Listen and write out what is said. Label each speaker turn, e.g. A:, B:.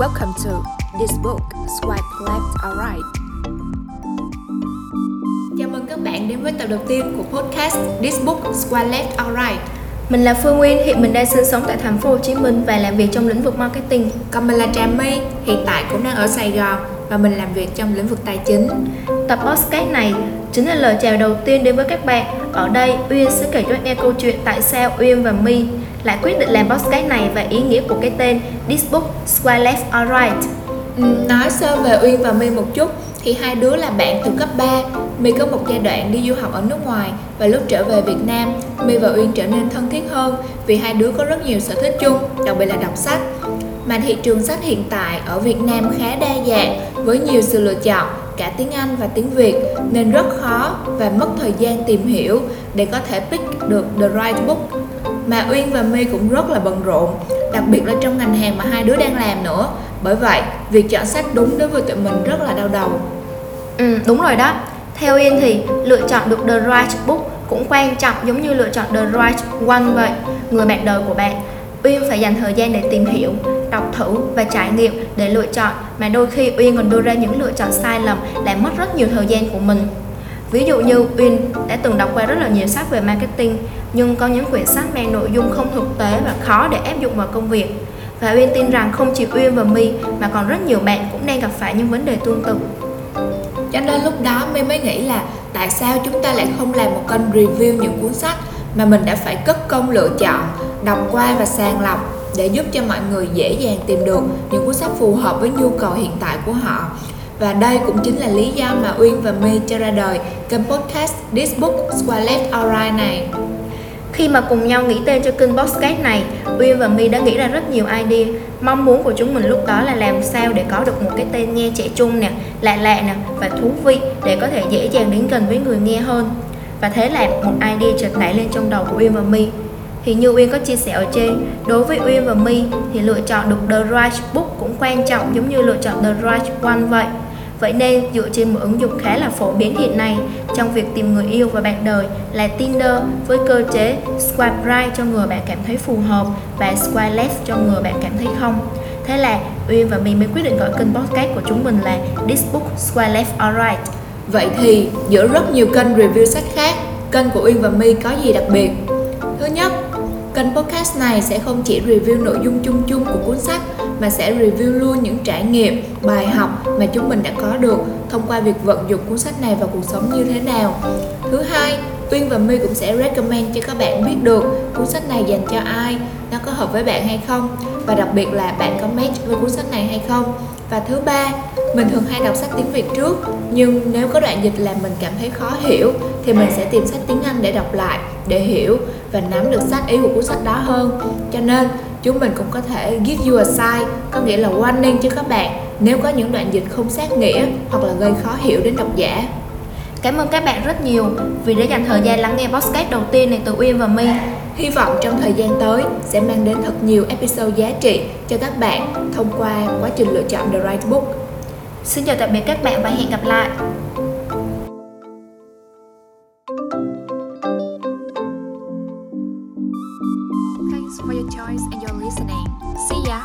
A: Welcome to this book Swipe Left Alright.
B: Chào mừng các bạn đến với tập đầu tiên của podcast This Book Swipe Left Alright.
C: Mình là Phương Nguyên, hiện mình đang sinh sống tại thành phố Hồ Chí Minh và làm việc trong lĩnh vực marketing.
B: Còn mình là Trà My, hiện tại cũng đang ở Sài Gòn và mình làm việc trong lĩnh vực tài chính.
C: Tập podcast này chính là lời chào đầu tiên đến với các bạn. Ở đây, Uyên sẽ kể cho nghe câu chuyện tại sao Uyên và My lại quyết định làm podcast này và ý nghĩa của cái tên This Book Square Left Alright.
B: Nói sơ về Uyên và My một chút thì hai đứa là bạn từ cấp 3 My có một giai đoạn đi du học ở nước ngoài và lúc trở về Việt Nam, My và Uyên trở nên thân thiết hơn vì hai đứa có rất nhiều sở thích chung, đặc biệt là đọc sách. Mà thị trường sách hiện tại ở Việt Nam khá đa dạng với nhiều sự lựa chọn cả tiếng Anh và tiếng Việt nên rất khó và mất thời gian tìm hiểu để có thể pick được the right book. Mà Uyên và My cũng rất là bận rộn, đặc biệt là trong ngành hàng mà hai đứa đang làm nữa. Bởi vậy, việc chọn sách đúng đối với tụi mình rất là đau đầu.
C: Ừ, đúng rồi đó. Theo Yên thì lựa chọn được the right book cũng quan trọng giống như lựa chọn the right one vậy. Người bạn đời của bạn Uyên phải dành thời gian để tìm hiểu, đọc thử và trải nghiệm để lựa chọn mà đôi khi Uyên còn đưa ra những lựa chọn sai lầm làm mất rất nhiều thời gian của mình. Ví dụ như Uyên đã từng đọc qua rất là nhiều sách về marketing nhưng có những quyển sách mang nội dung không thực tế và khó để áp dụng vào công việc. Và Uyên tin rằng không chỉ Uyên và My mà còn rất nhiều bạn cũng đang gặp phải những vấn đề tương tự.
B: Cho nên lúc đó My mới nghĩ là tại sao chúng ta lại không làm một kênh review những cuốn sách mà mình đã phải cất công lựa chọn, đọc qua và sàng lọc để giúp cho mọi người dễ dàng tìm được những cuốn sách phù hợp với nhu cầu hiện tại của họ. Và đây cũng chính là lý do mà Uyên và My cho ra đời kênh podcast This Book Square Left Alright này.
C: Khi mà cùng nhau nghĩ tên cho kênh podcast này, Uyên và My đã nghĩ ra rất nhiều idea. Mong muốn của chúng mình lúc đó là làm sao để có được một cái tên nghe trẻ trung nè, lạ lạ nè và thú vị để có thể dễ dàng đến gần với người nghe hơn. Và thế là một idea chợt nảy lên trong đầu của Uyên và My. Thì như Uyên có chia sẻ ở trên, đối với Uyên và My thì lựa chọn được The Right Book cũng quan trọng giống như lựa chọn The Right One vậy. Vậy nên dựa trên một ứng dụng khá là phổ biến hiện nay trong việc tìm người yêu và bạn đời là Tinder với cơ chế swipe right cho người bạn cảm thấy phù hợp và swipe left cho người bạn cảm thấy không. Thế là Uyên và mình mới quyết định gọi kênh podcast của chúng mình là This Book Swipe Left Alright.
B: Vậy thì giữa rất nhiều kênh review sách khác, kênh của Uyên và My có gì đặc biệt? Thứ nhất, kênh podcast này sẽ không chỉ review nội dung chung chung của cuốn sách mà sẽ review luôn những trải nghiệm, bài học mà chúng mình đã có được thông qua việc vận dụng cuốn sách này vào cuộc sống như thế nào. Thứ hai, Uyên và My cũng sẽ recommend cho các bạn biết được cuốn sách này dành cho ai, nó có hợp với bạn hay không và đặc biệt là bạn có match với cuốn sách này hay không. Và thứ ba, mình thường hay đọc sách tiếng Việt trước nhưng nếu có đoạn dịch làm mình cảm thấy khó hiểu thì mình sẽ tìm sách tiếng Anh để đọc lại để hiểu và nắm được sách ý của cuốn sách đó hơn. Cho nên chúng mình cũng có thể give you a sign có nghĩa là warning cho các bạn nếu có những đoạn dịch không sát nghĩa hoặc là gây khó hiểu đến độc giả
C: Cảm ơn các bạn rất nhiều vì đã dành thời gian lắng nghe podcast đầu tiên này từ Uyên và My.
B: Hy vọng trong thời gian tới sẽ mang đến thật nhiều episode giá trị cho các bạn thông qua quá trình lựa chọn The Right Book.
C: Xin chào tạm biệt các bạn và hẹn gặp lại. Thanks for your choice and your listening. See ya!